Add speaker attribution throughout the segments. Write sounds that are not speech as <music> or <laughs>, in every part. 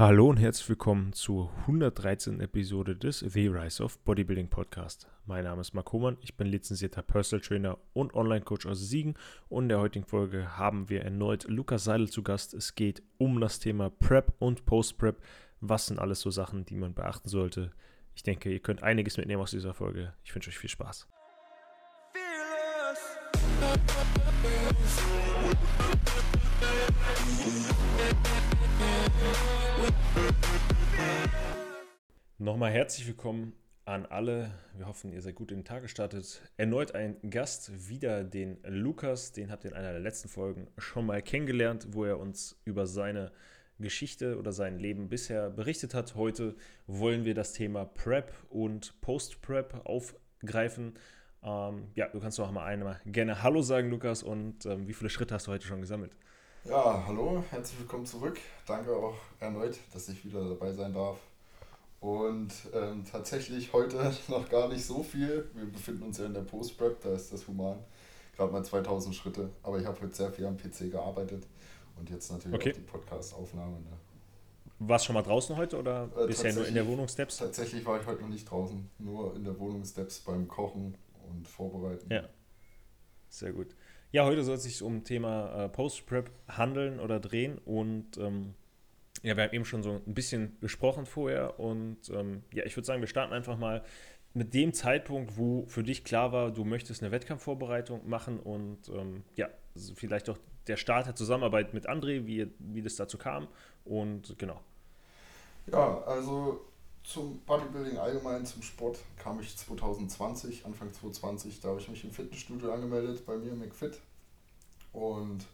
Speaker 1: Hallo und herzlich willkommen zur 113. Episode des The Rise of Bodybuilding Podcast. Mein Name ist Marc Hohmann, ich bin lizenzierter Personal Trainer und Online-Coach aus Siegen und in der heutigen Folge haben wir erneut Lukas Seidel zu Gast. Es geht um das Thema Prep und Post-Prep. Was sind alles so Sachen, die man beachten sollte? Ich denke, ihr könnt einiges mitnehmen aus dieser Folge. Ich wünsche euch viel Spaß. Nochmal herzlich willkommen an alle. Wir hoffen, ihr seid gut in den Tag gestartet. Erneut ein Gast, wieder den Lukas. Den habt ihr in einer der letzten Folgen schon mal kennengelernt, wo er uns über seine Geschichte oder sein Leben bisher berichtet hat. Heute wollen wir das Thema Prep und Post-Prep aufgreifen. Ähm, ja, du kannst doch mal einmal gerne Hallo sagen, Lukas, und ähm, wie viele Schritte hast du heute schon gesammelt?
Speaker 2: Ja, hallo, herzlich willkommen zurück. Danke auch erneut, dass ich wieder dabei sein darf. Und ähm, tatsächlich heute <laughs> noch gar nicht so viel. Wir befinden uns ja in der Post-Prep, da ist das Human. Gerade mal 2000 Schritte. Aber ich habe heute sehr viel am PC gearbeitet und jetzt natürlich okay. auch die Podcast-Aufnahme. Ne?
Speaker 1: Warst schon mal draußen heute oder äh, bisher nur in der Wohnung Steps?
Speaker 2: Tatsächlich war ich heute noch nicht draußen, nur in der Wohnung Steps beim Kochen und Vorbereiten.
Speaker 1: Ja, sehr gut. Ja, heute soll es sich um Thema äh, Post-Prep handeln oder drehen und ähm, ja, wir haben eben schon so ein bisschen gesprochen vorher und ähm, ja, ich würde sagen, wir starten einfach mal mit dem Zeitpunkt, wo für dich klar war, du möchtest eine Wettkampfvorbereitung machen und ähm, ja, vielleicht auch der Start der Zusammenarbeit mit André, wie, wie das dazu kam und genau.
Speaker 2: Ja, also zum Bodybuilding allgemein, zum Sport kam ich 2020, Anfang 2020, da habe ich mich im Fitnessstudio angemeldet, bei mir McFit. Und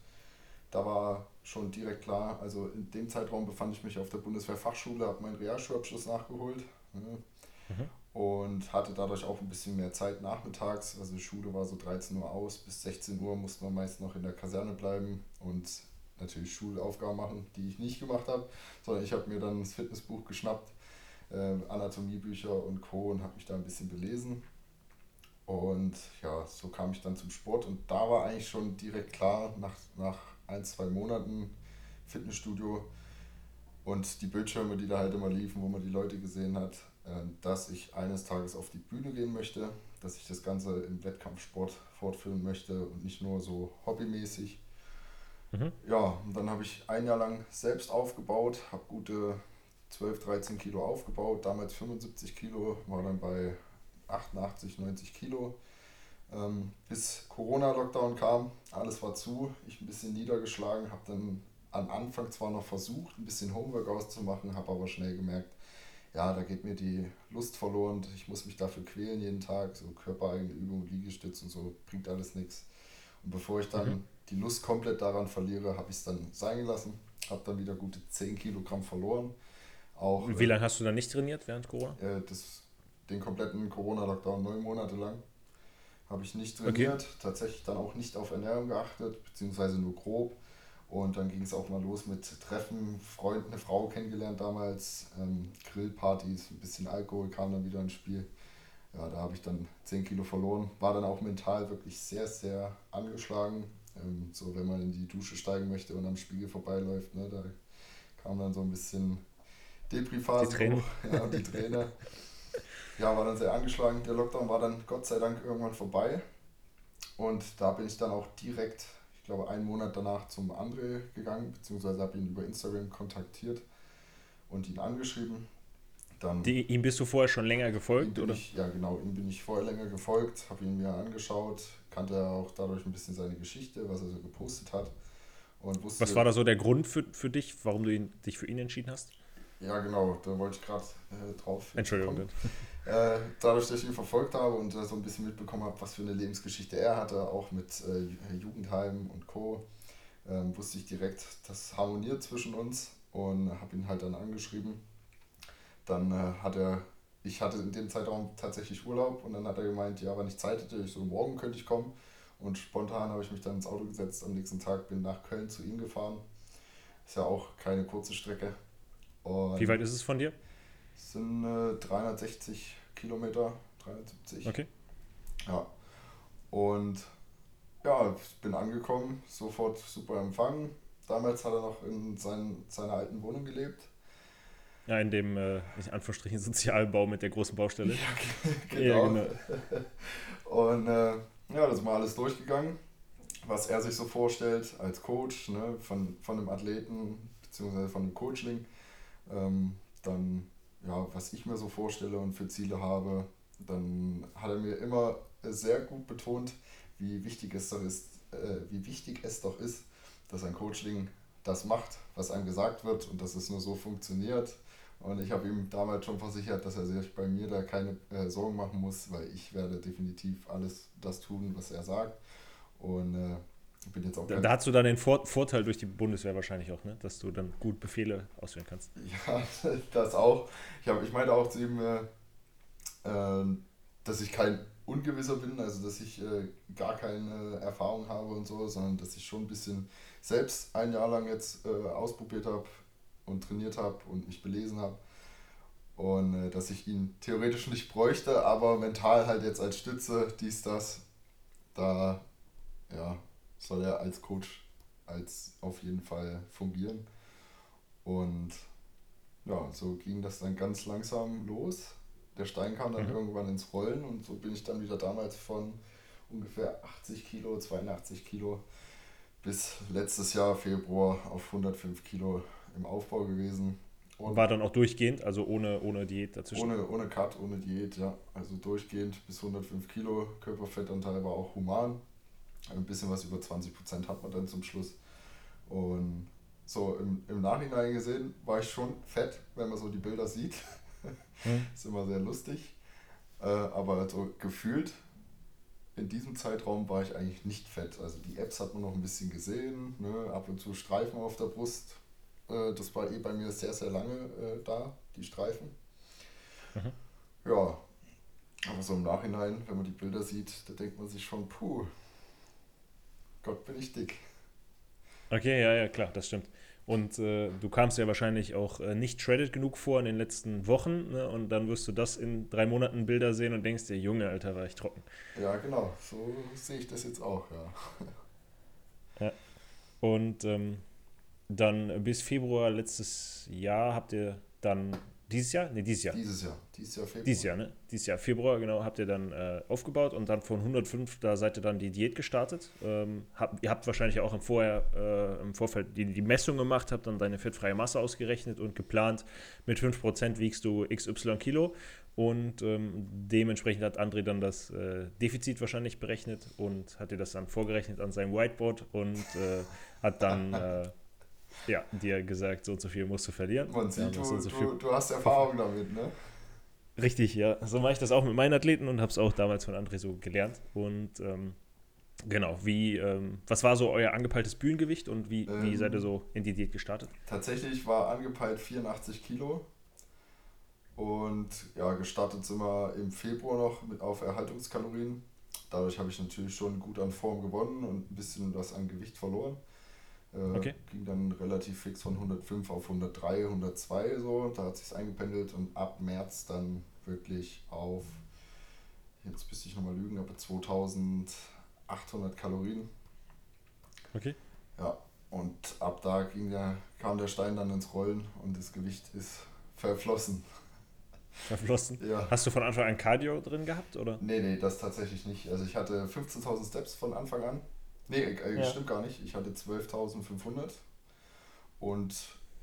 Speaker 2: da war schon direkt klar, also in dem Zeitraum befand ich mich auf der Bundeswehrfachschule, habe meinen Realschulabschluss nachgeholt ne? mhm. und hatte dadurch auch ein bisschen mehr Zeit nachmittags. Also die Schule war so 13 Uhr aus, bis 16 Uhr musste man meist noch in der Kaserne bleiben und natürlich Schulaufgaben machen, die ich nicht gemacht habe, sondern ich habe mir dann das Fitnessbuch geschnappt äh, Anatomiebücher und Co. und habe mich da ein bisschen belesen. Und ja, so kam ich dann zum Sport und da war eigentlich schon direkt klar, nach, nach ein, zwei Monaten Fitnessstudio und die Bildschirme, die da halt immer liefen, wo man die Leute gesehen hat, äh, dass ich eines Tages auf die Bühne gehen möchte, dass ich das Ganze im Wettkampfsport fortführen möchte und nicht nur so hobbymäßig. Mhm. Ja, und dann habe ich ein Jahr lang selbst aufgebaut, habe gute 12, 13 Kilo aufgebaut, damals 75 Kilo, war dann bei 88, 90 Kilo. Ähm, bis Corona-Lockdown kam, alles war zu, ich ein bisschen niedergeschlagen, habe dann am Anfang zwar noch versucht, ein bisschen Homeworkouts zu machen, habe aber schnell gemerkt, ja, da geht mir die Lust verloren, ich muss mich dafür quälen jeden Tag, so körpereigene Übungen, Liegestütz und so, bringt alles nichts. Und bevor ich dann mhm. die Lust komplett daran verliere, habe ich es dann sein gelassen, habe dann wieder gute 10 Kilogramm verloren
Speaker 1: auch, Wie lange hast du dann nicht trainiert während Corona?
Speaker 2: Äh, das, den kompletten Corona-Lockdown, neun Monate lang, habe ich nicht trainiert. Okay. Tatsächlich dann auch nicht auf Ernährung geachtet, beziehungsweise nur grob. Und dann ging es auch mal los mit Treffen, Freund, eine Frau kennengelernt damals, ähm, Grillpartys, ein bisschen Alkohol kam dann wieder ins Spiel. Ja, da habe ich dann 10 Kilo verloren. War dann auch mental wirklich sehr, sehr angeschlagen. Ähm, so, wenn man in die Dusche steigen möchte und am Spiegel vorbeiläuft, ne, da kam dann so ein bisschen Depri-Phase. Die Träne. <laughs> Ja, die Träne. ja, war dann sehr angeschlagen. Der Lockdown war dann Gott sei Dank irgendwann vorbei. Und da bin ich dann auch direkt, ich glaube, einen Monat danach zum André gegangen, beziehungsweise habe ihn über Instagram kontaktiert und ihn angeschrieben.
Speaker 1: Dann Die, ihm bist du vorher schon länger gefolgt, oder?
Speaker 2: Ich, ja, genau, ihm bin ich vorher länger gefolgt, habe ihn mir angeschaut, kannte auch dadurch ein bisschen seine Geschichte, was er so gepostet hat.
Speaker 1: Und wusste, was war da so der Grund für, für dich, warum du ihn, dich für ihn entschieden hast?
Speaker 2: Ja, genau, da wollte ich gerade äh, drauf.
Speaker 1: Entschuldigung.
Speaker 2: Äh, dadurch, dass ich ihn verfolgt habe und äh, so ein bisschen mitbekommen habe, was für eine Lebensgeschichte er hatte, auch mit äh, Jugendheim und Co., ähm, wusste ich direkt, das harmoniert zwischen uns und habe ihn halt dann angeschrieben. Dann äh, hat er, ich hatte in dem Zeitraum tatsächlich Urlaub und dann hat er gemeint, ja, wenn ich Zeit hätte, ich so, morgen könnte ich kommen. Und spontan habe ich mich dann ins Auto gesetzt am nächsten Tag, bin nach Köln zu ihm gefahren. Ist ja auch keine kurze Strecke,
Speaker 1: und Wie weit ist es von dir?
Speaker 2: Es sind äh, 360 Kilometer, 370.
Speaker 1: Okay.
Speaker 2: Ja. Und ja, ich bin angekommen, sofort super empfangen. Damals hat er noch in sein, seiner alten Wohnung gelebt.
Speaker 1: Ja, in dem, äh, in Anführungsstrichen, Sozialbau mit der großen Baustelle. Ja,
Speaker 2: genau. <laughs> Ja, genau. <laughs> Und äh, ja, das ist mal alles durchgegangen, was er sich so vorstellt als Coach ne, von, von einem Athleten beziehungsweise von einem Coachling. Ähm, dann, ja, was ich mir so vorstelle und für Ziele habe. Dann hat er mir immer sehr gut betont, wie wichtig es doch ist, äh, wie wichtig es doch ist, dass ein Coachling das macht, was einem gesagt wird und dass es nur so funktioniert. Und ich habe ihm damals schon versichert, dass er sich bei mir da keine äh, Sorgen machen muss, weil ich werde definitiv alles das tun, was er sagt. Und äh.
Speaker 1: Da, da hast du dann den Vor Vorteil durch die Bundeswehr wahrscheinlich auch, ne? dass du dann gut Befehle ausführen kannst.
Speaker 2: Ja, <laughs> das auch. Ich, hab, ich meinte auch zu ihm, äh, ähm, dass ich kein Ungewisser bin, also dass ich äh, gar keine Erfahrung habe und so, sondern dass ich schon ein bisschen selbst ein Jahr lang jetzt äh, ausprobiert habe und trainiert habe und mich belesen habe. Und äh, dass ich ihn theoretisch nicht bräuchte, aber mental halt jetzt als Stütze, dies, das, da ja, soll er als Coach als auf jeden Fall fungieren. Und ja, so ging das dann ganz langsam los. Der Stein kam dann mhm. irgendwann ins Rollen und so bin ich dann wieder damals von ungefähr 80 Kilo, 82 Kilo bis letztes Jahr Februar auf 105 Kilo im Aufbau gewesen.
Speaker 1: Und war dann auch durchgehend, also ohne, ohne Diät dazwischen?
Speaker 2: Ohne, ohne Cut, ohne Diät, ja. Also durchgehend bis 105 Kilo. Körperfettanteil war auch human. Ein bisschen was über 20 Prozent hat man dann zum Schluss. Und so im, im Nachhinein gesehen war ich schon fett, wenn man so die Bilder sieht. Hm. <laughs> ist immer sehr lustig. Äh, aber so gefühlt in diesem Zeitraum war ich eigentlich nicht fett. Also die Apps hat man noch ein bisschen gesehen, ne? ab und zu Streifen auf der Brust. Äh, das war eh bei mir sehr, sehr lange äh, da, die Streifen. Mhm. Ja, aber so im Nachhinein, wenn man die Bilder sieht, da denkt man sich schon, puh, Gott bin ich dick.
Speaker 1: Okay, ja, ja, klar, das stimmt. Und äh, du kamst ja wahrscheinlich auch äh, nicht shredded genug vor in den letzten Wochen. Ne? Und dann wirst du das in drei Monaten Bilder sehen und denkst dir, Junge, Alter, war ich trocken.
Speaker 2: Ja, genau. So sehe ich das jetzt auch,
Speaker 1: ja. <laughs> ja. Und ähm, dann bis Februar letztes Jahr habt ihr dann dieses Jahr? Ne, dieses Jahr.
Speaker 2: Dieses Jahr. Dieses Jahr
Speaker 1: Februar. Dieses Jahr, ne? Dieses Jahr Februar, genau, habt ihr dann äh, aufgebaut und dann von 105, da seid ihr dann die Diät gestartet. Ähm, habt, ihr habt wahrscheinlich auch im, Vorher, äh, im Vorfeld die, die Messung gemacht, habt dann deine fettfreie Masse ausgerechnet und geplant, mit 5% wiegst du XY Kilo. Und ähm, dementsprechend hat André dann das äh, Defizit wahrscheinlich berechnet und hat dir das dann vorgerechnet an seinem Whiteboard und äh, hat dann <laughs> äh, ja, dir gesagt, so und so viel musst du verlieren.
Speaker 2: Man sieht, du, so du, du hast Erfahrung damit, ne?
Speaker 1: Richtig, ja. So mache ich das auch mit meinen Athleten und habe es auch damals von André so gelernt. Und ähm, genau, wie, ähm, was war so euer angepeiltes Bühnengewicht und wie, ähm, wie seid ihr so in die Diät gestartet?
Speaker 2: Tatsächlich war angepeilt 84 Kilo. Und ja, gestartet sind wir im Februar noch mit auf Erhaltungskalorien. Dadurch habe ich natürlich schon gut an Form gewonnen und ein bisschen was an Gewicht verloren. Äh, okay. Ging dann relativ fix von 105 auf 103, 102 so. Da hat sich eingependelt und ab März dann wirklich auf, jetzt müsste ich nochmal lügen, aber 2800 Kalorien.
Speaker 1: Okay.
Speaker 2: Ja, und ab da ging der, kam der Stein dann ins Rollen und das Gewicht ist verflossen.
Speaker 1: Verflossen? Ja. Hast du von Anfang an Cardio drin gehabt, oder?
Speaker 2: Nee, nee, das tatsächlich nicht. Also ich hatte 15.000 Steps von Anfang an. Nee, äh, ja. stimmt gar nicht. Ich hatte 12.500 und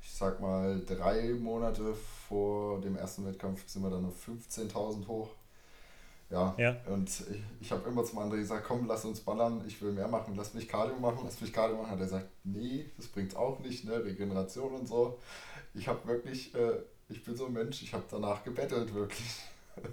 Speaker 2: ich sag mal, drei Monate vor dem ersten Wettkampf sind wir dann auf 15.000 hoch. Ja, ja. und ich, ich habe immer zum anderen gesagt, komm, lass uns ballern, ich will mehr machen, lass mich Cardio machen, lass mich Cardio machen. Hat er gesagt, nee, das bringt auch nicht, ne, Regeneration und so. Ich habe wirklich, äh, ich bin so ein Mensch, ich habe danach gebettelt, wirklich. <laughs>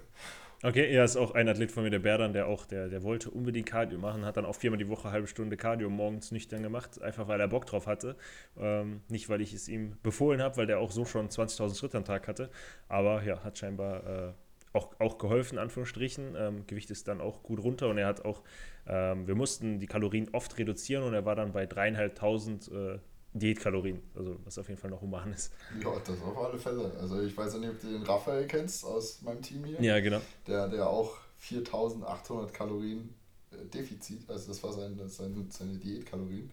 Speaker 1: Okay, er ist auch ein Athlet von mir, der Berdan, der auch, der, der wollte unbedingt Cardio machen, hat dann auch viermal die Woche eine halbe Stunde Cardio morgens nüchtern gemacht, einfach weil er Bock drauf hatte. Ähm, nicht, weil ich es ihm befohlen habe, weil der auch so schon 20.000 Schritte am Tag hatte, aber ja, hat scheinbar äh, auch, auch geholfen, Anführungsstrichen. Ähm, Gewicht ist dann auch gut runter und er hat auch, ähm, wir mussten die Kalorien oft reduzieren und er war dann bei dreieinhalbtausend äh, Diätkalorien, also was auf jeden Fall noch human ist.
Speaker 2: Ja, das auf alle Fälle. Also ich weiß nicht, ob du den Raphael kennst aus meinem Team hier.
Speaker 1: Ja, genau.
Speaker 2: Der, der auch 4800 Kalorien äh, Defizit, also das war seine, seine, seine Diätkalorien.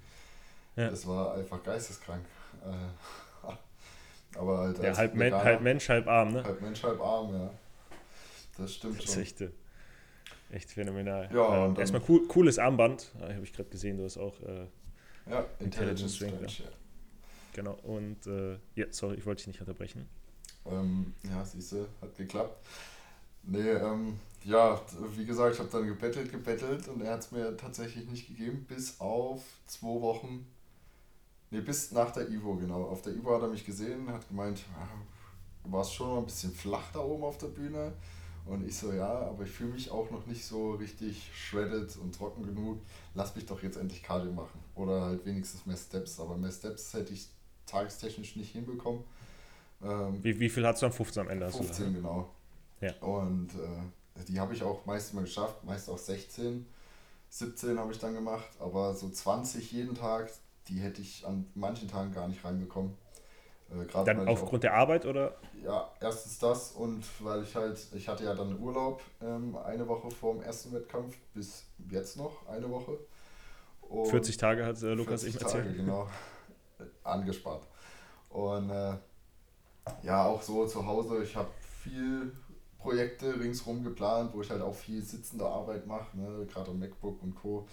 Speaker 2: Ja. Das war einfach geisteskrank. Äh, <laughs> Aber halt
Speaker 1: ja, halb, Men halb, Mensch, halb Arm, ne?
Speaker 2: Halb Mensch, halb Arm, ja. Das stimmt
Speaker 1: das
Speaker 2: schon.
Speaker 1: Ist echt, äh, echt phänomenal.
Speaker 2: Ja,
Speaker 1: ähm, erstmal cool, cooles Armband. Habe ich gerade gesehen, du hast auch äh,
Speaker 2: ja,
Speaker 1: Intelligence Strength. Ja. Genau, und äh, ja, sorry, ich wollte dich nicht unterbrechen.
Speaker 2: Ähm, ja, siehst du, hat geklappt. Nee, ähm, ja, wie gesagt, ich habe dann gebettelt, gebettelt und er hat es mir tatsächlich nicht gegeben, bis auf zwei Wochen, nee, bis nach der Ivo, genau. Auf der Ivo hat er mich gesehen, hat gemeint, du warst schon mal ein bisschen flach da oben auf der Bühne. Und ich so, ja, aber ich fühle mich auch noch nicht so richtig shredded und trocken genug. Lass mich doch jetzt endlich Cardio machen. Oder halt wenigstens mehr Steps. Aber mehr Steps hätte ich tagestechnisch nicht hinbekommen.
Speaker 1: Ähm, wie, wie viel hast du am 15 am Ende?
Speaker 2: 15, genau.
Speaker 1: Ja.
Speaker 2: Und äh, die habe ich auch meist mal geschafft, meist auch 16. 17 habe ich dann gemacht, aber so 20 jeden Tag, die hätte ich an manchen Tagen gar nicht reinbekommen.
Speaker 1: Äh, dann aufgrund auch, der Arbeit oder?
Speaker 2: Ja, erstens das und weil ich halt, ich hatte ja dann Urlaub ähm, eine Woche vor dem ersten Wettkampf bis jetzt noch eine Woche.
Speaker 1: Und 40 Tage hat äh, Lukas
Speaker 2: eben erzählt. Tage, genau. Angespart. Und äh, ja, auch so zu Hause, ich habe viel Projekte ringsrum geplant, wo ich halt auch viel sitzende Arbeit mache, ne? gerade am MacBook und Co.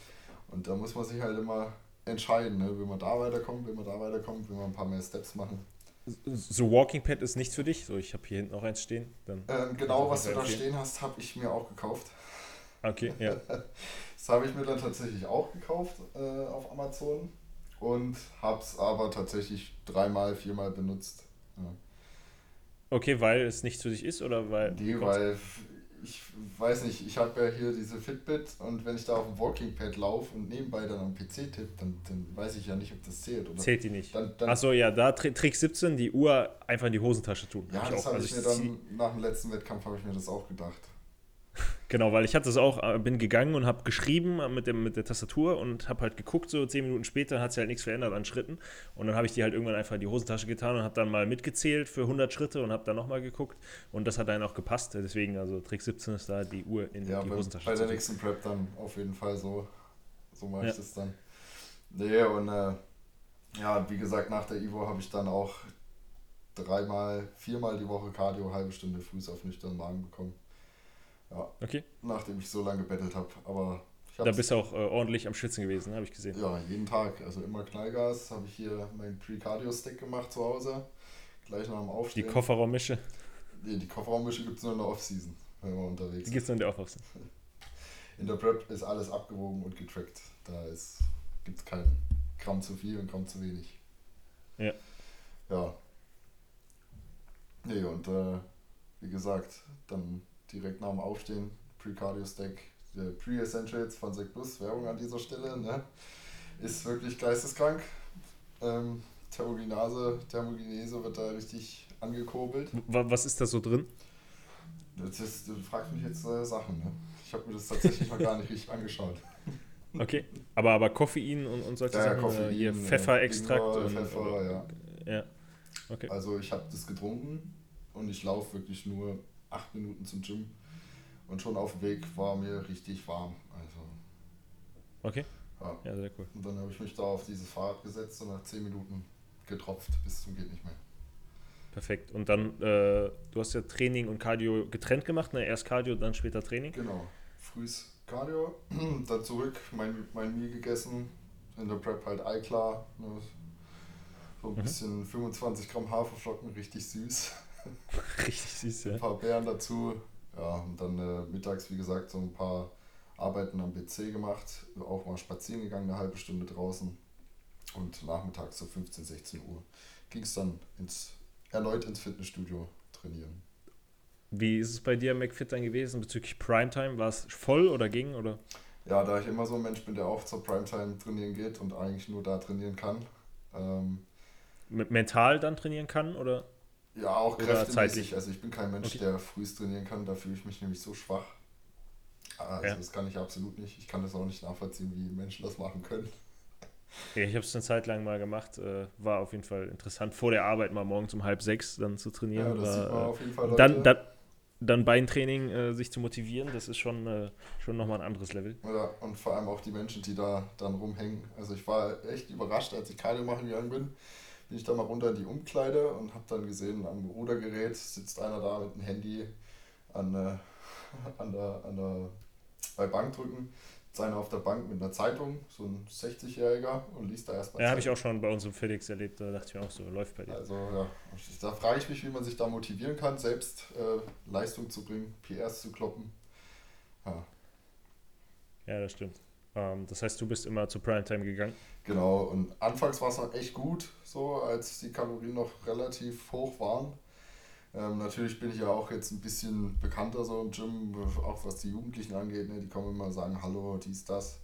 Speaker 2: Und da muss man sich halt immer entscheiden, ne? will man da weiterkommen, will man da weiterkommen, will man ein paar mehr Steps machen.
Speaker 1: So Walking Pad ist nichts für dich? So, ich habe hier hinten noch eins stehen.
Speaker 2: Dann ähm, genau, was du da stehen hast, habe ich mir auch gekauft.
Speaker 1: Okay, ja. <laughs>
Speaker 2: das habe ich mir dann tatsächlich auch gekauft äh, auf Amazon und habe es aber tatsächlich dreimal, viermal benutzt. Ja.
Speaker 1: Okay, weil es nichts für dich ist oder weil.
Speaker 2: Nee, weil ich weiß nicht, ich habe ja hier diese Fitbit und wenn ich da auf dem Walking Pad laufe und nebenbei dann am PC tippe, dann, dann weiß ich ja nicht, ob das zählt. Oder?
Speaker 1: Zählt die nicht. Achso, ja, da Trick 17, die Uhr einfach in die Hosentasche tun.
Speaker 2: Ja, hab das habe ich, also ich mir dann nach dem letzten Wettkampf habe ich mir das auch gedacht.
Speaker 1: Genau, weil ich hatte es auch, äh, bin gegangen und habe geschrieben mit, dem, mit der Tastatur und habe halt geguckt, so zehn Minuten später hat sich halt nichts verändert an Schritten. Und dann habe ich die halt irgendwann einfach in die Hosentasche getan und habe dann mal mitgezählt für 100 Schritte und habe dann nochmal geguckt. Und das hat dann auch gepasst. Deswegen, also Trick 17 ist da die Uhr in ja, die bei, Hosentasche.
Speaker 2: Bei der nächsten Prep dann auf jeden Fall so. So mache ich ja. das dann. Nee, und äh, ja, wie gesagt, nach der Ivo habe ich dann auch dreimal, viermal die Woche Cardio, halbe Stunde Fuß auf nüchternen Magen bekommen. Ja.
Speaker 1: Okay.
Speaker 2: Nachdem ich so lange gebettelt habe. Aber
Speaker 1: da bist du auch äh, ordentlich am Schwitzen gewesen, habe ich gesehen.
Speaker 2: Ja, jeden Tag. Also immer Knallgas. Habe ich hier meinen Pre-Cardio-Stick gemacht zu Hause. Gleich nach dem Aufstehen.
Speaker 1: Die Kofferraummische?
Speaker 2: Nee, die Kofferraummische gibt es nur in der Off-Season, wenn man unterwegs
Speaker 1: Die gibt es nur in der Off-Season. <laughs>
Speaker 2: In der Prep ist alles abgewogen und getrackt. Da gibt es kein Gramm zu viel und Gramm zu wenig.
Speaker 1: Ja.
Speaker 2: Ja. Nee, und äh, wie gesagt, dann direkt nach dem Aufstehen, Pre-Cardio-Stack, der Pre-Essentials von Sec Plus, Werbung an dieser Stelle, ne? ist wirklich geisteskrank. Ähm, Thermogenase, Thermogenese wird da richtig angekurbelt.
Speaker 1: Was ist da so drin?
Speaker 2: Das ist, du fragst mich jetzt äh, Sachen. Ne? Ich habe mir das tatsächlich noch gar nicht richtig angeschaut. <laughs>
Speaker 1: Okay, aber, aber Koffein und, und solche
Speaker 2: ja,
Speaker 1: Sachen,
Speaker 2: äh, Koffein,
Speaker 1: hier Pfefferextrakt
Speaker 2: und Pfeffer, oder, ja.
Speaker 1: ja. Okay.
Speaker 2: Also ich habe das getrunken und ich laufe wirklich nur acht Minuten zum Gym. Und schon auf dem Weg war mir richtig warm. Also,
Speaker 1: okay.
Speaker 2: Ja.
Speaker 1: ja, sehr cool.
Speaker 2: Und dann habe ich mich da auf dieses Fahrrad gesetzt und nach zehn Minuten getropft bis zum geht nicht mehr.
Speaker 1: Perfekt. Und dann, äh, du hast ja Training und Cardio getrennt gemacht, ne? Erst Cardio, dann später Training.
Speaker 2: Genau. Frühs Cardio, <clears throat> dann zurück, mein, mein Meal gegessen, in der Prep halt Eiklar, ne? so ein mhm. bisschen 25 Gramm Haferflocken, richtig süß. <laughs>
Speaker 1: Richtig süß, ja.
Speaker 2: Ein paar Beeren dazu. Ja, und dann äh, mittags, wie gesagt, so ein paar Arbeiten am PC gemacht. Auch mal spazieren gegangen, eine halbe Stunde draußen. Und nachmittags so 15, 16 Uhr ging es dann ins, erneut ins Fitnessstudio trainieren.
Speaker 1: Wie ist es bei dir, McFit, dann gewesen bezüglich Primetime? War es voll oder ging? Oder?
Speaker 2: Ja, da ich immer so ein Mensch bin, der auch zur Primetime trainieren geht und eigentlich nur da trainieren kann. Ähm,
Speaker 1: mental dann trainieren kann? Oder?
Speaker 2: Ja, auch kräftemäßig. Also ich bin kein Mensch, okay. der frühst trainieren kann. Da fühle ich mich nämlich so schwach. Also ja. das kann ich absolut nicht. Ich kann das auch nicht nachvollziehen, wie Menschen das machen können.
Speaker 1: Ja, ich habe es eine Zeit lang mal gemacht. Äh, war auf jeden Fall interessant, vor der Arbeit mal morgens um halb sechs dann zu trainieren. Ja, das war, sieht man auf jeden Fall Leute. Dann, dann, dann Beintraining äh, sich zu motivieren, das ist schon, äh, schon nochmal ein anderes Level.
Speaker 2: Ja, und vor allem auch die Menschen, die da dann rumhängen. Also ich war echt überrascht, als ich keine machen gegangen bin bin ich da mal runter in die Umkleide und habe dann gesehen, am Rudergerät sitzt einer da mit dem Handy an, äh, <laughs> an der, an der, bei Bankdrücken einer auf der Bank mit einer Zeitung, so ein 60-Jähriger und liest da erstmal.
Speaker 1: Ja, habe ich auch schon bei uns im Felix erlebt, da dachte ich mir auch so, läuft bei dir.
Speaker 2: Also ja, da frage ich mich, wie man sich da motivieren kann, selbst äh, Leistung zu bringen, PRs zu kloppen. Ja.
Speaker 1: Ja, das stimmt. Ähm, das heißt, du bist immer zu Primetime gegangen?
Speaker 2: Genau, und anfangs war es noch echt gut, so als die Kalorien noch relativ hoch waren. Ähm, natürlich bin ich ja auch jetzt ein bisschen bekannter so im Gym, auch was die Jugendlichen angeht. Ne? Die kommen immer sagen, hallo, dies, das.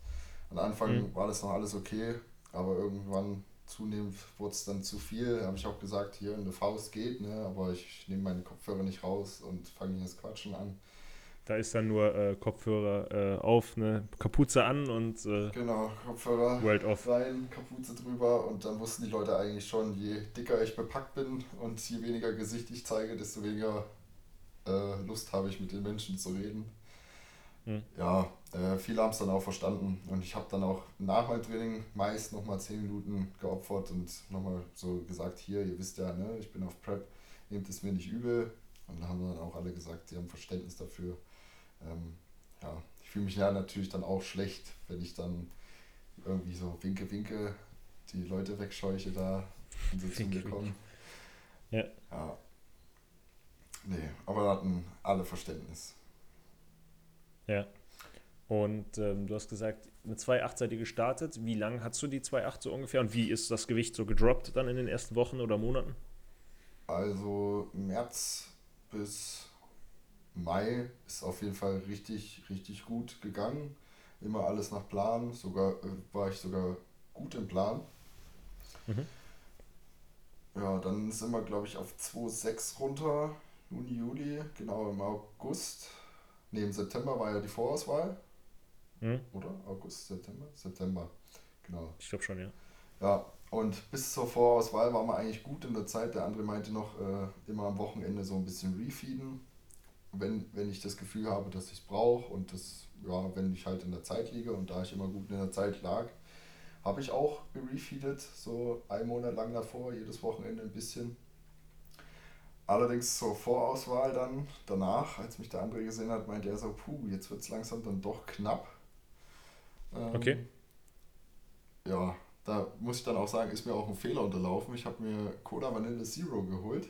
Speaker 2: Am Anfang mhm. war das noch alles okay, aber irgendwann zunehmend wurde es dann zu viel. Da habe ich auch gesagt, hier in der Faust geht, ne? aber ich nehme meine Kopfhörer nicht raus und fange das Quatschen an.
Speaker 1: Da ist dann nur äh, Kopfhörer äh, auf, ne? Kapuze an und äh,
Speaker 2: genau, Kopfhörer
Speaker 1: World off.
Speaker 2: rein, Kapuze drüber und dann wussten die Leute eigentlich schon, je dicker ich bepackt bin und je weniger Gesicht ich zeige, desto weniger äh, Lust habe ich mit den Menschen zu reden. Hm. Ja, äh, viele haben es dann auch verstanden und ich habe dann auch nach meinem Training meist nochmal 10 Minuten geopfert und nochmal so gesagt, hier, ihr wisst ja, ne, ich bin auf Prep, nehmt es mir nicht übel. Und dann haben dann auch alle gesagt, sie haben Verständnis dafür ähm, ja, ich fühle mich ja natürlich dann auch schlecht, wenn ich dann irgendwie so winke, winke, die Leute wegscheuche da und so zu mir kommen. Ja. ja. Nee, aber hatten alle Verständnis.
Speaker 1: Ja. Und ähm, du hast gesagt, mit 2,8 seid ihr gestartet. Wie lange hast du die 2,8 so ungefähr? Und wie ist das Gewicht so gedroppt dann in den ersten Wochen oder Monaten?
Speaker 2: Also März bis Mai ist auf jeden Fall richtig, richtig gut gegangen. Immer alles nach Plan. Sogar äh, war ich sogar gut im Plan. Mhm. Ja, dann sind wir, glaube ich, auf 2,6 runter. Juni, Juli, genau im August. Ne, im September war ja die Vorauswahl. Mhm. Oder? August, September? September, genau.
Speaker 1: Ich glaube schon, ja.
Speaker 2: Ja, und bis zur Vorauswahl war man eigentlich gut in der Zeit. Der andere meinte noch, äh, immer am Wochenende so ein bisschen refeeden wenn, wenn ich das Gefühl habe, dass ich es brauche und das, ja, wenn ich halt in der Zeit liege und da ich immer gut in der Zeit lag, habe ich auch gerefeedet, so einen Monat lang davor, jedes Wochenende ein bisschen. Allerdings zur Vorauswahl dann, danach, als mich der andere gesehen hat, meinte er so, puh, jetzt wird es langsam dann doch knapp. Ähm, okay. Ja, da muss ich dann auch sagen, ist mir auch ein Fehler unterlaufen. Ich habe mir Cola Vanille Zero geholt,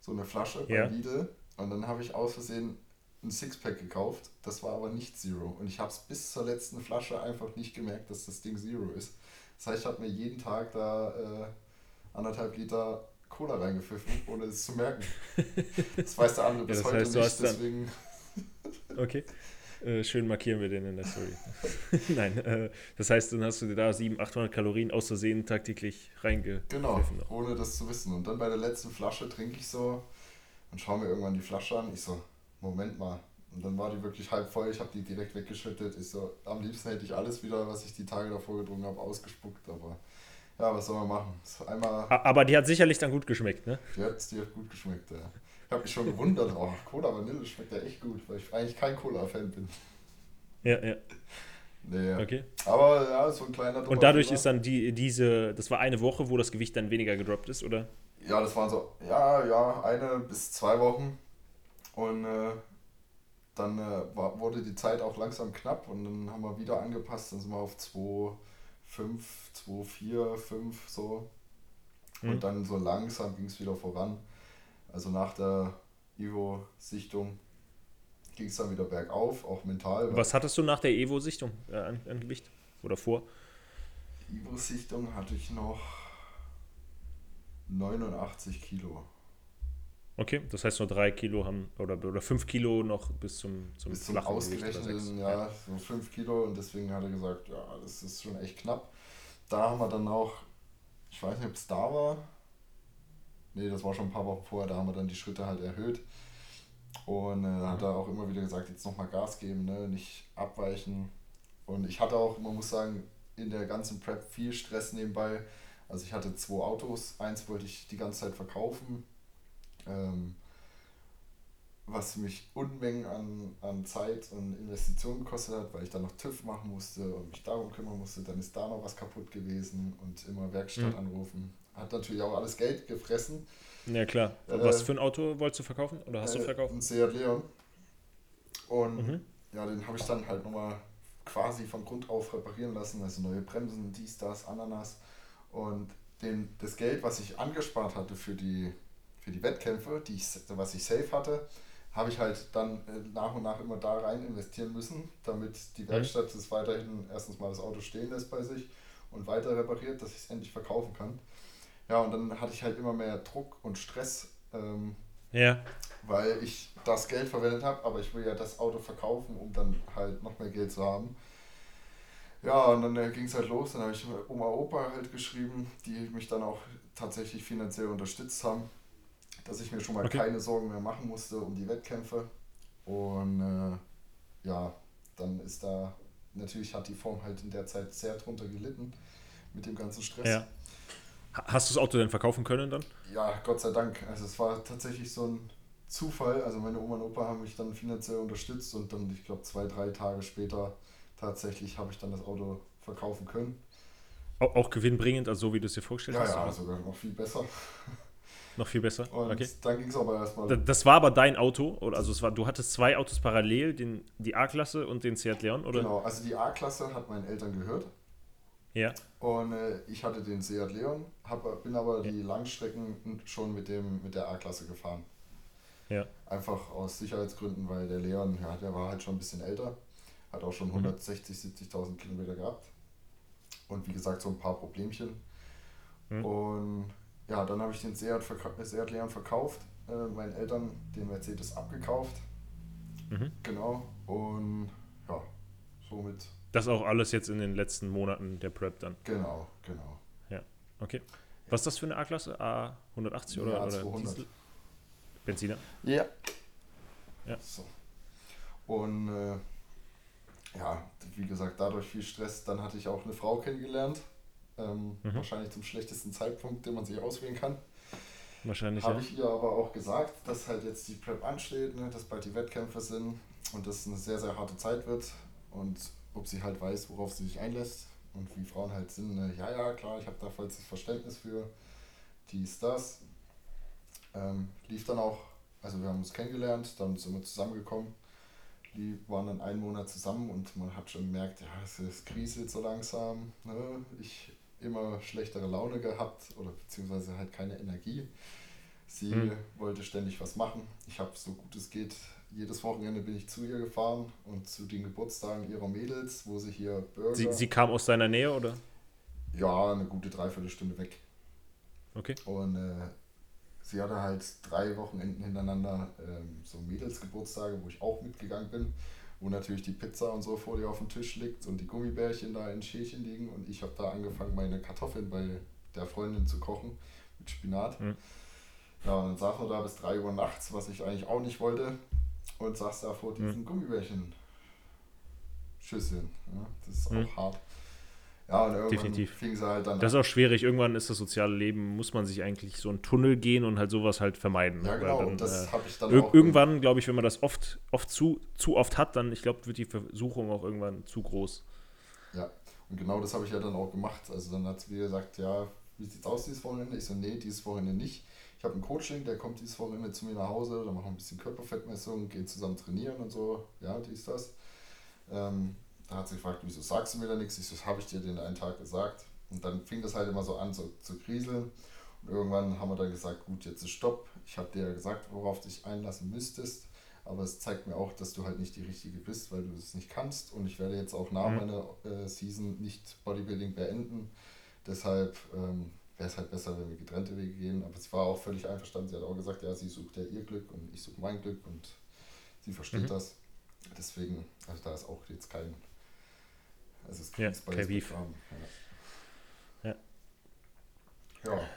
Speaker 2: so eine Flasche bei ja. Lidl und dann habe ich aus Versehen ein Sixpack gekauft. Das war aber nicht Zero. Und ich habe es bis zur letzten Flasche einfach nicht gemerkt, dass das Ding Zero ist. Das heißt, ich habe mir jeden Tag da äh, anderthalb Liter Cola reingepfiffen, ohne es zu merken. Das <laughs> weiß der andere bis ja, heute heißt, nicht, deswegen. <laughs>
Speaker 1: okay. Äh, schön markieren wir den in der Story. <laughs> Nein, äh, das heißt, dann hast du dir da 700, 800 Kalorien aus Versehen tagtäglich reingepfiffen.
Speaker 2: Genau, ohne das zu wissen. Und dann bei der letzten Flasche trinke ich so und schaue mir irgendwann die Flasche an. Ich so, Moment mal. Und dann war die wirklich halb voll. Ich habe die direkt weggeschüttet. Ich so, am liebsten hätte ich alles wieder, was ich die Tage davor getrunken habe, ausgespuckt. Aber ja, was soll man machen? Einmal
Speaker 1: aber die hat sicherlich dann gut geschmeckt, ne?
Speaker 2: Die hat, die hat gut geschmeckt, ja. Ich habe mich schon gewundert, oh, Cola Vanille schmeckt ja echt gut, weil ich eigentlich kein Cola-Fan bin.
Speaker 1: Ja, ja.
Speaker 2: Nee, okay. Aber ja, so ein kleiner
Speaker 1: Und dadurch ist dann die, diese, das war eine Woche, wo das Gewicht dann weniger gedroppt ist, oder?
Speaker 2: Ja, das waren so, ja, ja, eine bis zwei Wochen. Und äh, dann äh, war, wurde die Zeit auch langsam knapp und dann haben wir wieder angepasst. Dann sind wir auf 2, 5, 2, 4, 5 so. Mhm. Und dann so langsam ging es wieder voran. Also nach der Ivo-Sichtung ging es dann wieder bergauf, auch mental.
Speaker 1: Was hattest du nach der Evo-Sichtung äh, an, an Gewicht? Oder vor?
Speaker 2: Ivo-Sichtung hatte ich noch 89 Kilo.
Speaker 1: Okay, das heißt nur drei Kilo haben oder, oder fünf Kilo noch bis zum, zum,
Speaker 2: bis zum ausgerechneten, ja, so fünf Kilo und deswegen hat er gesagt, ja, das ist schon echt knapp. Da haben wir dann auch, ich weiß nicht, ob es da war. Nee, das war schon ein paar Wochen vorher, da haben wir dann die Schritte halt erhöht. Und äh, hat er auch immer wieder gesagt, jetzt nochmal Gas geben, ne? nicht abweichen. Und ich hatte auch, man muss sagen, in der ganzen Prep viel Stress nebenbei also ich hatte zwei Autos, eins wollte ich die ganze Zeit verkaufen, ähm, was mich Unmengen an, an Zeit und Investitionen gekostet hat, weil ich dann noch TÜV machen musste und mich darum kümmern musste. Dann ist da noch was kaputt gewesen und immer Werkstatt mhm. anrufen. hat natürlich auch alles Geld gefressen.
Speaker 1: Ja, klar.
Speaker 2: Äh,
Speaker 1: Was für ein Auto wolltest du verkaufen? Oder hast du
Speaker 2: Äh,
Speaker 1: verkauft?
Speaker 2: Ein Seat Leon. Und
Speaker 1: Mhm.
Speaker 2: ja, den habe ich dann halt nochmal quasi von Grund auf reparieren lassen. Also neue Bremsen, dies, das, Ananas. Und den, das Geld, was ich angespart hatte für die, für die Wettkämpfe, die ich, was ich safe hatte, habe ich halt dann äh, nach und nach immer da rein investieren müssen, damit die Werkstatt das weiterhin erstens mal das Auto stehen lässt bei sich und weiter repariert, dass ich es endlich verkaufen kann. Ja, und dann hatte ich halt immer mehr Druck und Stress, ähm,
Speaker 1: Ja.
Speaker 2: weil ich das Geld verwendet habe, aber ich will ja das Auto verkaufen, um dann halt noch mehr Geld zu haben. Ja, und dann äh, ging es halt los. Dann habe ich Oma Opa halt geschrieben, die mich dann auch tatsächlich finanziell unterstützt haben, dass ich mir schon mal
Speaker 1: Okay.
Speaker 2: keine Sorgen mehr machen musste um die Wettkämpfe. Und äh, ja, dann ist da, natürlich hat die Form halt in der Zeit sehr drunter gelitten mit dem ganzen Stress.
Speaker 1: ja. Ha- Hast du das Auto denn verkaufen können dann?
Speaker 2: Ja, Gott sei Dank. Also es war tatsächlich so ein Zufall. Also meine Oma und Opa haben mich dann finanziell unterstützt und dann, ich glaube, zwei, drei Tage später tatsächlich habe ich dann das Auto verkaufen können.
Speaker 1: Auch, auch gewinnbringend, also so wie du es dir vorgestellt
Speaker 2: Ja,
Speaker 1: hast?
Speaker 2: ja, sogar noch viel besser. <laughs>
Speaker 1: Noch viel besser?
Speaker 2: Und
Speaker 1: Okay.
Speaker 2: dann ging es aber erstmal.
Speaker 1: Da- Das war aber dein Auto, oder also es war, du hattest zwei Autos parallel, den, die A-Klasse und den Seat Leon, oder?
Speaker 2: Genau, also die A-Klasse hat meinen Eltern gehört.
Speaker 1: Ja.
Speaker 2: Und äh, ich hatte den Seat Leon, hab, bin aber die Langstrecken schon mit, dem, mit der A-Klasse gefahren.
Speaker 1: Ja.
Speaker 2: Einfach aus Sicherheitsgründen, weil der Leon, ja, der war halt schon ein bisschen älter, hat auch schon 160, 70.000 Kilometer gehabt. Und wie gesagt, so ein paar Problemchen.
Speaker 1: Mhm.
Speaker 2: Und ja, dann habe ich den Seat, äh, Seat Leon verkauft, äh, meinen Eltern den Mercedes abgekauft.
Speaker 1: Mhm.
Speaker 2: Genau. Und ja, somit,
Speaker 1: Das auch alles jetzt in den letzten Monaten der Prep dann.
Speaker 2: genau, genau.
Speaker 1: Okay. Was ist das für eine A-Klasse? A180 oder,
Speaker 2: Ja,
Speaker 1: oder
Speaker 2: 200.
Speaker 1: Diesel? Benziner?
Speaker 2: Ja.
Speaker 1: Ja.
Speaker 2: So. Und äh, ja, wie gesagt, dadurch viel Stress. Dann hatte ich auch eine Frau kennengelernt. Ähm,
Speaker 1: Mhm.
Speaker 2: Wahrscheinlich zum schlechtesten Zeitpunkt, den man sich auswählen kann.
Speaker 1: Wahrscheinlich,
Speaker 2: Habe
Speaker 1: ja.
Speaker 2: ich ihr aber auch gesagt, dass halt jetzt die Prep ansteht, ne, dass bald die Wettkämpfe sind und dass es eine sehr, sehr harte Zeit wird. Und ob sie halt weiß, worauf sie sich einlässt und wie Frauen halt sind. Ne, ja, ja, klar, ich habe da vollstes Verständnis für. Dies, das. Ähm, lief dann auch, also wir haben uns kennengelernt, dann sind wir zusammengekommen. Die waren dann einen Monat zusammen und man hat schon gemerkt, ja, es ist kriselt so langsam. Ne? Ich immer schlechtere Laune gehabt oder beziehungsweise halt keine Energie. Sie
Speaker 1: Hm.
Speaker 2: wollte ständig was machen. Ich habe so gut es geht, jedes Wochenende bin ich zu ihr gefahren und zu den Geburtstagen ihrer Mädels, wo sie hier Burger.
Speaker 1: Sie, sie kam aus deiner Nähe, oder?
Speaker 2: ja, eine gute Dreiviertelstunde weg.
Speaker 1: Okay.
Speaker 2: Und äh, sie hatte halt drei Wochenenden hintereinander ähm, so Mädelsgeburtstage, wo ich auch mitgegangen bin, wo natürlich die Pizza und so vor dir auf dem Tisch liegt und die Gummibärchen da in Schälchen liegen und ich habe da angefangen, meine Kartoffeln bei der Freundin zu kochen mit Spinat.
Speaker 1: Mhm.
Speaker 2: Ja, und dann saß man da bis 3 Uhr nachts, was ich eigentlich auch nicht wollte, und saß da vor diesen Gummibärchen. Schüsseln. Ja, das ist
Speaker 1: Mhm.
Speaker 2: auch hart. Ja, und irgendwann
Speaker 1: Definitiv.
Speaker 2: fing sie halt dann
Speaker 1: Das ist auch schwierig. Irgendwann ist das soziale Leben, muss man sich eigentlich so einen Tunnel gehen und halt sowas halt vermeiden. ne?
Speaker 2: Ja,
Speaker 1: Weil
Speaker 2: genau,
Speaker 1: dann,
Speaker 2: und das
Speaker 1: äh,
Speaker 2: habe ich dann
Speaker 1: Ir
Speaker 2: auch.
Speaker 1: irgendwann, glaube ich, wenn man das oft, oft zu, zu oft hat, dann, ich glaube, wird die Versuchung auch irgendwann zu groß.
Speaker 2: Ja, und genau das habe ich ja dann auch gemacht. Also dann hat sie mir gesagt, ja, wie sieht's aus dieses Wochenende? Ich so, nee, dieses Wochenende nicht. Ich habe ein Coaching, der kommt dieses Wochenende zu mir nach Hause, da machen wir ein bisschen Körperfettmessung, gehen zusammen trainieren und so, ja, dies, das. Ähm, da hat sie gefragt, wieso sagst du mir da nichts? Ich so, das habe ich dir den einen Tag gesagt. Und dann fing das halt immer so an, so zu kriseln. Und irgendwann haben wir dann gesagt, gut, jetzt ist Stopp. Ich habe dir ja gesagt, worauf du dich einlassen müsstest. Aber es zeigt mir auch, dass du halt nicht die Richtige bist, weil du es nicht kannst. Und ich werde jetzt auch nach
Speaker 1: Mhm.
Speaker 2: meiner äh, Season nicht Bodybuilding beenden. Deshalb ähm, wäre es halt besser, wenn wir getrennte Wege gehen. Aber sie war auch völlig einverstanden. Sie hat auch gesagt, ja, sie sucht ja ihr Glück und ich suche mein Glück und sie versteht
Speaker 1: Mhm.
Speaker 2: das. Deswegen, also da ist auch jetzt kein. Also es
Speaker 1: Ja,
Speaker 2: ist begraben, Ja.
Speaker 1: Ja.
Speaker 2: ja,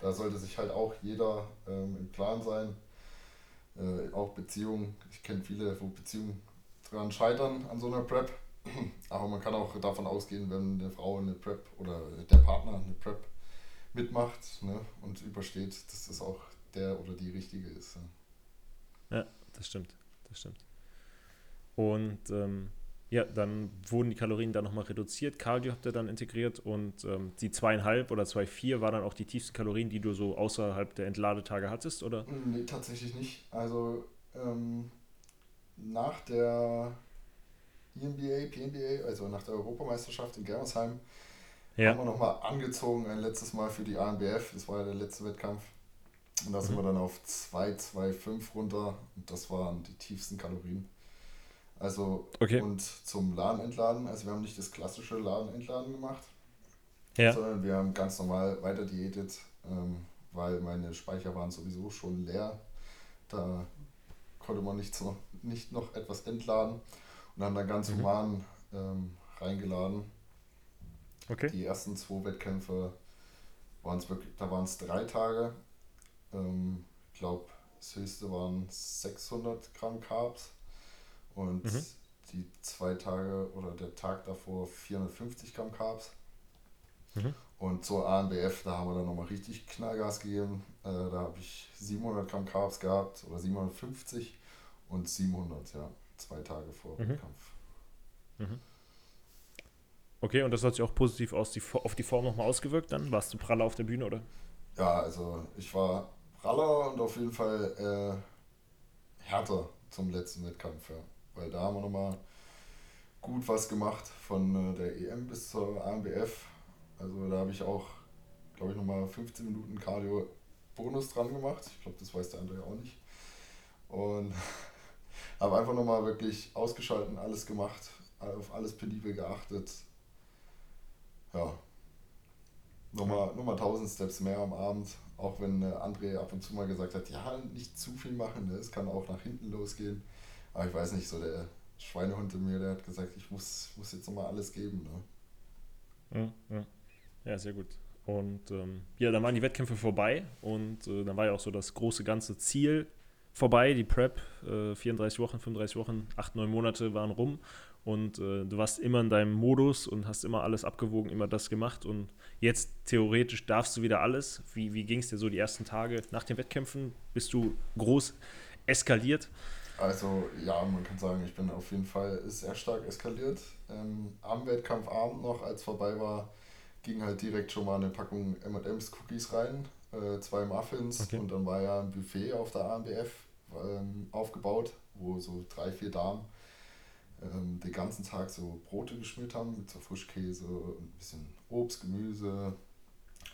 Speaker 2: da sollte sich halt auch jeder ähm, im Plan sein. Äh, auch Beziehungen. Ich kenne viele, wo Beziehungen dran scheitern an so einer Prep. <clears throat> Aber man kann auch davon ausgehen, wenn eine Frau eine Prep oder der Partner eine Prep mitmacht ne, und übersteht, dass das auch der oder die richtige ist. ja.
Speaker 1: Das stimmt, das stimmt. Und ähm, Ja, dann wurden die Kalorien dann nochmal reduziert. Cardio habt ihr dann integriert und ähm, die zweieinhalb oder zwei vier war dann auch die tiefsten Kalorien, die du so außerhalb der Entladetage hattest, oder?
Speaker 2: Nee, tatsächlich nicht. Also ähm, nach der EMBA, PNBA, also nach der Europameisterschaft in Germersheim, ja. haben wir nochmal angezogen, ein letztes Mal für die ANBF. Das war ja der letzte Wettkampf. Und da sind mhm. wir dann auf 2,25 runter und das waren die tiefsten Kalorien. Also okay. und zum Laden entladen, also wir haben nicht das klassische Laden entladen gemacht, ja. sondern wir haben ganz normal weiter diätet, ähm, weil meine Speicher waren sowieso schon leer. Da konnte man nicht noch, nicht noch etwas entladen und haben dann ganz mhm. human ähm, reingeladen. Okay. Die ersten zwei Wettkämpfe waren es wirklich, da waren es drei Tage. Ähm, ich glaube, das höchste waren 600 Gramm Carbs. Und mhm. die zwei Tage oder der Tag davor 450 Gramm Carbs. Mhm. Und zur ANBF, da haben wir dann nochmal richtig Knallgas gegeben. Äh, da habe ich 700 Gramm Carbs gehabt oder 750 und 700, ja, zwei Tage vor mhm. Wettkampf.
Speaker 1: Mhm. Okay, und das hat sich auch positiv aus die, auf die Form nochmal ausgewirkt dann? Warst du praller auf der Bühne, oder?
Speaker 2: Ja, also ich war praller und auf jeden Fall äh, härter zum letzten Wettkampf, ja weil da haben wir nochmal gut was gemacht von äh, der EM bis zur AMBF. Also da habe ich auch, glaube ich, nochmal 15 Minuten Cardio Bonus dran gemacht. Ich glaube, das weiß der andere auch nicht. Und <laughs> habe einfach nochmal wirklich ausgeschalten, alles gemacht, auf alles penibel geachtet. Ja, nochmal, nochmal 1000 Steps mehr am Abend. Auch wenn äh, André ab und zu mal gesagt hat, ja, nicht zu viel machen, ne? es kann auch nach hinten losgehen. Aber ich weiß nicht, so der Schweinehund in mir, der hat gesagt, ich muss, muss jetzt nochmal alles geben.
Speaker 1: Ne? Ja, ja. ja, sehr gut. Und ähm, ja, dann waren die Wettkämpfe vorbei und äh, dann war ja auch so das große ganze Ziel vorbei, die Prep, äh, 34 Wochen, 35 Wochen, 8, 9 Monate waren rum und äh, du warst immer in deinem Modus und hast immer alles abgewogen, immer das gemacht und jetzt theoretisch darfst du wieder alles. Wie, wie ging es dir so die ersten Tage nach den Wettkämpfen? Bist du groß eskaliert?
Speaker 2: Also ja, man kann sagen, ich bin auf jeden Fall sehr stark eskaliert. Ähm, am Wettkampfabend noch, als vorbei war, ging halt direkt schon mal eine Packung M&M's Cookies rein, äh, zwei Muffins okay. und dann war ja ein Buffet auf der AMBF ähm, aufgebaut, wo so drei, vier Damen ähm, den ganzen Tag so Brote geschmiert haben mit so Frischkäse, ein bisschen Obst, Gemüse,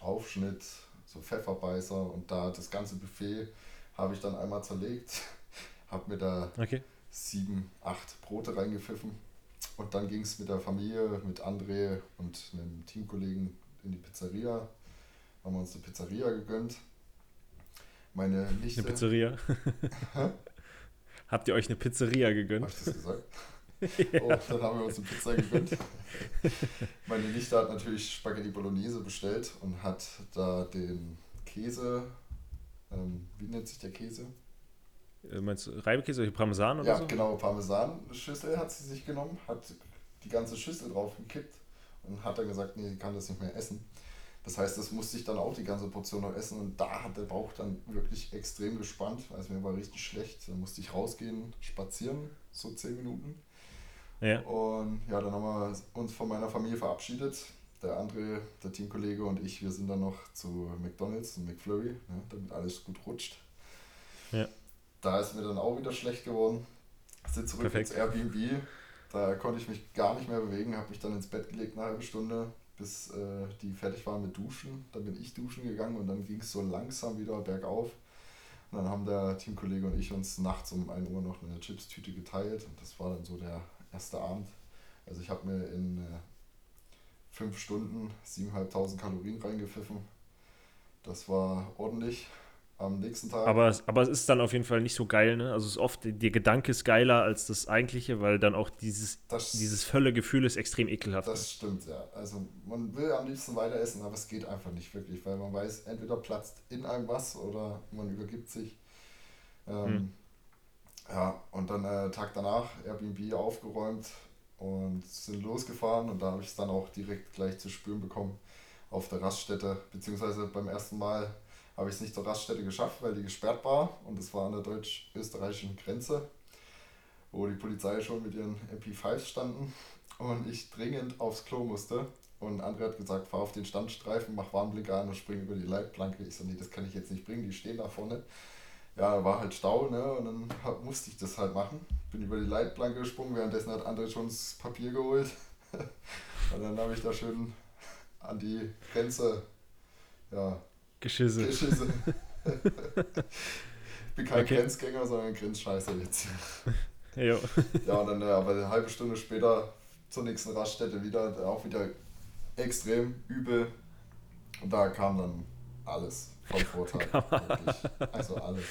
Speaker 2: Aufschnitt, so Pfefferbeißer und da das ganze Buffet habe ich dann einmal zerlegt habe mir da okay. sieben, acht Brote reingepfiffen. Und dann ging es mit der Familie, mit André und einem Teamkollegen in die Pizzeria. Haben wir uns eine Pizzeria gegönnt. Meine Nichte.
Speaker 1: Eine Pizzeria? Habt ihr euch eine Pizzeria gegönnt? Hab ich das gesagt? <laughs>
Speaker 2: ja. Oh, dann haben wir uns eine Pizza gegönnt. Meine Nichte hat natürlich Spaghetti Bolognese bestellt und hat da den Käse, ähm, wie nennt sich der Käse?
Speaker 1: Äh, meinst du Reibekäse, Parmesan oder
Speaker 2: ja, so? Ja, genau, Parmesan-Schüssel hat sie sich genommen, hat die ganze Schüssel drauf gekippt und hat dann gesagt, nee, sie kann das nicht mehr essen. Das heißt, das musste ich dann auch die ganze Portion noch essen und da hat der Bauch dann wirklich extrem gespannt. Also mir war richtig schlecht. Dann musste ich rausgehen, spazieren, so zehn Minuten. Ja. Und ja, dann haben wir uns von meiner Familie verabschiedet. Der andere, der Teamkollege und ich, wir sind dann noch zu McDonalds, und McFlurry, ne, damit alles gut rutscht. Ja. Da ist mir dann auch wieder schlecht geworden. Sind zurück Perfekt. ins Airbnb. Da konnte ich mich gar nicht mehr bewegen, habe mich dann ins Bett gelegt eine halbe Stunde, bis äh, die fertig waren mit Duschen. Dann bin ich duschen gegangen und dann ging es so langsam wieder bergauf. Und dann haben der Teamkollege und ich uns nachts um 1 Uhr noch eine Chipstüte geteilt und das war dann so der erste Abend. Also ich habe mir in äh, fünf Stunden 7.500 Kalorien reingepfiffen. Das war ordentlich am nächsten Tag.
Speaker 1: Aber, aber es ist dann auf jeden Fall nicht so geil, ne? Also es ist oft, der Gedanke ist geiler als das eigentliche, weil dann auch dieses, das, dieses Völlegefühl ist extrem ekelhaft.
Speaker 2: Das stimmt, ja. Also man will am liebsten weiter essen, aber es geht einfach nicht wirklich, weil man weiß, entweder platzt in einem was oder man übergibt sich. Ähm, hm. Ja, und dann äh, Tag danach Airbnb aufgeräumt und sind losgefahren und da habe ich es dann auch direkt gleich zu spüren bekommen auf der Raststätte, beziehungsweise beim ersten Mal habe ich es nicht zur Raststätte geschafft, weil die gesperrt war und es war an der deutsch-österreichischen Grenze. wo die Polizei schon mit ihren MP5s standen und ich dringend aufs Klo musste. Und André hat gesagt, fahr auf den Standstreifen, mach Warnblinker an und spring über die Leitplanke. Ich so, nee, das kann ich jetzt nicht bringen, die stehen da vorne. Ja, war halt Stau, ne? Und dann hab, musste ich das halt machen. Bin über die Leitplanke gesprungen, währenddessen hat André schon das Papier geholt. <laughs> und dann habe ich da schön an die Grenze, ja.
Speaker 1: Geschisse.
Speaker 2: Geschisse. ich <laughs> bin kein okay. Grenzgänger, sondern Grenzscheißer jetzt. <laughs>
Speaker 1: jo.
Speaker 2: Ja, und dann aber eine halbe Stunde später zur nächsten Raststätte wieder, auch wieder extrem übel. Und da kam dann alles vom <laughs> Vorteil. Also alles.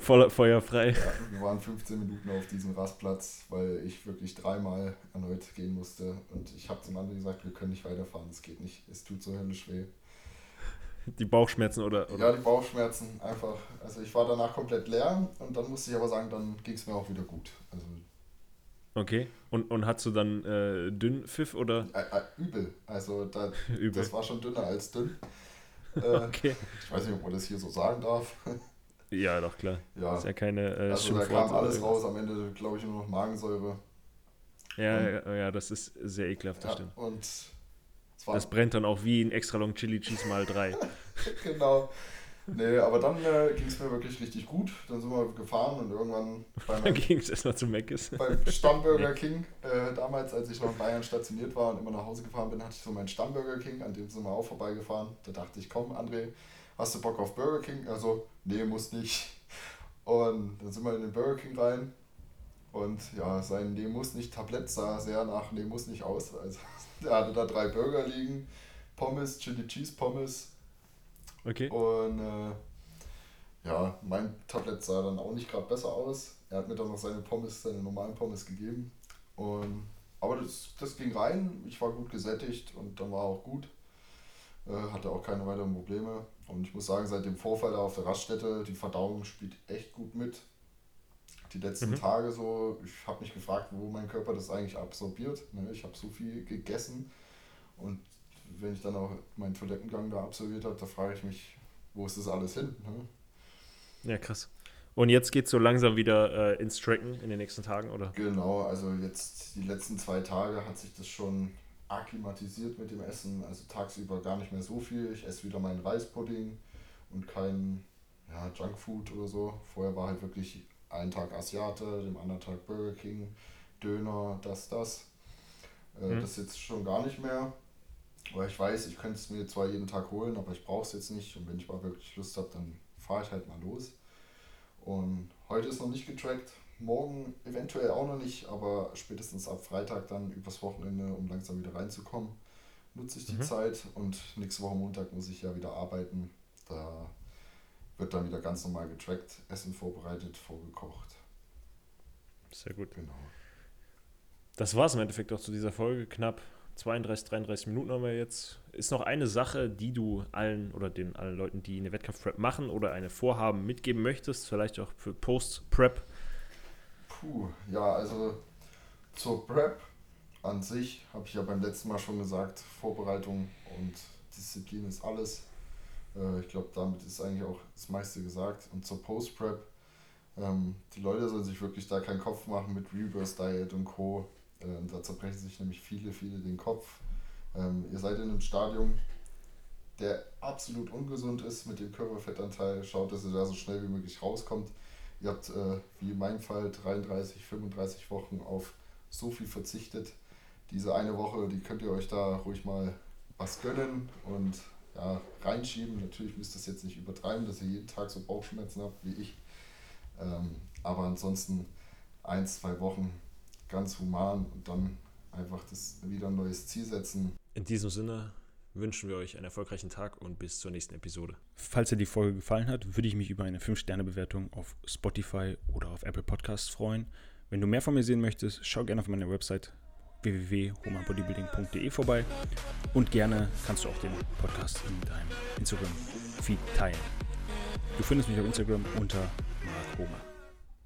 Speaker 1: Voll, feuerfrei.
Speaker 2: Ja, wir waren 15 Minuten auf diesem Rastplatz, weil ich wirklich dreimal erneut gehen musste. Und ich habe zum anderen gesagt, wir können nicht weiterfahren, es geht nicht. Es tut so höllisch weh.
Speaker 1: Die Bauchschmerzen oder, oder?
Speaker 2: Ja, die Bauchschmerzen einfach. Also ich war danach komplett leer und dann musste ich aber sagen, dann ging es mir auch wieder gut. Also
Speaker 1: Okay. Und, und hast du dann äh, Dünnpfiff oder?
Speaker 2: Äh, äh, übel. Also da, <laughs>
Speaker 1: übel.
Speaker 2: das war schon dünner als dünn. <laughs> Äh,
Speaker 1: okay.
Speaker 2: Ich weiß nicht, ob man das hier so sagen darf. <laughs>
Speaker 1: Ja, doch, klar.
Speaker 2: Ja.
Speaker 1: ist ja keine
Speaker 2: äh, Also da kam alles raus, am Ende glaube ich nur noch Magensäure.
Speaker 1: Ja, ja, ja, das ist sehr ekelhaft, das
Speaker 2: ja,
Speaker 1: stimmt.
Speaker 2: Und
Speaker 1: das brennt dann auch wie ein extra long Chili Cheese mal drei. <laughs>
Speaker 2: genau. Nee, aber dann äh, ging es mir wirklich richtig gut. Dann sind wir gefahren und irgendwann <laughs>
Speaker 1: dann ging es erstmal zu Meckes.
Speaker 2: Beim Stammburger <laughs> King, äh, damals, als ich noch in Bayern stationiert war und immer nach Hause gefahren bin, hatte ich so meinen Stammburger King, an dem sind wir auch vorbeigefahren. Da dachte ich, komm André, hast du Bock auf Burger King? Also, nee, muss nicht. Und dann sind wir in den Burger King rein und ja, sein Nee muss nicht Tablett sah sehr nach Nee muss nicht aus. Also, er hatte da drei Burger liegen, Pommes, Chili Cheese Pommes
Speaker 1: Okay.
Speaker 2: Und äh, ja, mein Tablet sah dann auch nicht gerade besser aus. Er hat mir dann noch seine Pommes, seine normalen Pommes gegeben. Und, aber das, das ging rein, ich war gut gesättigt und dann war auch gut. Äh, hatte auch keine weiteren Probleme. Und ich muss sagen, seit dem Vorfall da auf der Raststätte, die Verdauung spielt echt gut mit. Die letzten mhm. Tage so, ich habe mich gefragt, wo mein Körper das eigentlich absorbiert. Ne, ich habe so viel gegessen und wenn ich dann auch meinen Toilettengang da absolviert habe, da frage ich mich, wo ist das alles hin? Ne?
Speaker 1: Ja, krass. Und jetzt geht es so langsam wieder äh, ins Tracken in den nächsten Tagen, oder?
Speaker 2: Genau, also jetzt die letzten zwei Tage hat sich das schon akklimatisiert mit dem Essen. Also tagsüber gar nicht mehr so viel. Ich esse wieder meinen Reispudding und kein ja, Junkfood oder so. Vorher war halt wirklich ein Tag Asiate, dem anderen Tag Burger King, Döner, das, das. Äh, mhm. Das jetzt schon gar nicht mehr. Weil ich weiß, ich könnte es mir zwar jeden Tag holen, aber ich brauche es jetzt nicht. Und wenn ich mal wirklich Lust habe, dann fahre ich halt mal los. Und heute ist noch nicht getrackt, morgen eventuell auch noch nicht, aber spätestens ab Freitag dann übers Wochenende, um langsam wieder reinzukommen, nutze ich die mhm. Zeit. Und nächste Woche Montag muss ich ja wieder arbeiten. Da wird dann wieder ganz normal getrackt, Essen vorbereitet, vorgekocht.
Speaker 1: Sehr gut.
Speaker 2: Genau.
Speaker 1: Das war es im Endeffekt auch zu dieser Folge. Knapp 32, 33 Minuten haben wir jetzt. Ist noch eine Sache, die du allen oder den allen Leuten, die eine Wettkampf-Prep machen oder eine Vorhaben mitgeben möchtest, vielleicht auch für Post-Prep?
Speaker 2: Puh, ja, also zur Prep an sich habe ich ja beim letzten Mal schon gesagt, Vorbereitung und Disziplin ist alles. Äh, ich glaube, damit ist eigentlich auch das meiste gesagt. Und zur Post-Prep, ähm, die Leute sollen sich wirklich da keinen Kopf machen mit Reverse Diet und Co ähm, da zerbrechen sich nämlich viele, viele den Kopf. Ähm, ihr seid in einem Stadium, der absolut ungesund ist mit dem Körperfettanteil. Schaut, dass ihr da so schnell wie möglich rauskommt. Ihr habt, äh, wie in meinem Fall, 33, 35 Wochen auf so viel verzichtet. Diese eine Woche, die könnt ihr euch da ruhig mal was gönnen und ja, reinschieben. Natürlich müsst ihr es jetzt nicht übertreiben, dass ihr jeden Tag so Bauchschmerzen habt wie ich. Ähm, aber ansonsten ein, zwei Wochen ganz human und dann einfach das wieder ein neues Ziel setzen.
Speaker 1: In diesem Sinne wünschen wir euch einen erfolgreichen Tag und bis zur nächsten Episode.
Speaker 3: Falls dir die Folge gefallen hat, würde ich mich über eine 5-Sterne-Bewertung auf Spotify oder auf Apple Podcasts freuen. Wenn du mehr von mir sehen möchtest, schau gerne auf meine Website www.homanbodybuilding.de vorbei und gerne kannst du auch den Podcast in deinem Instagram-Feed teilen. Du findest mich auf Instagram unter Mark Homer.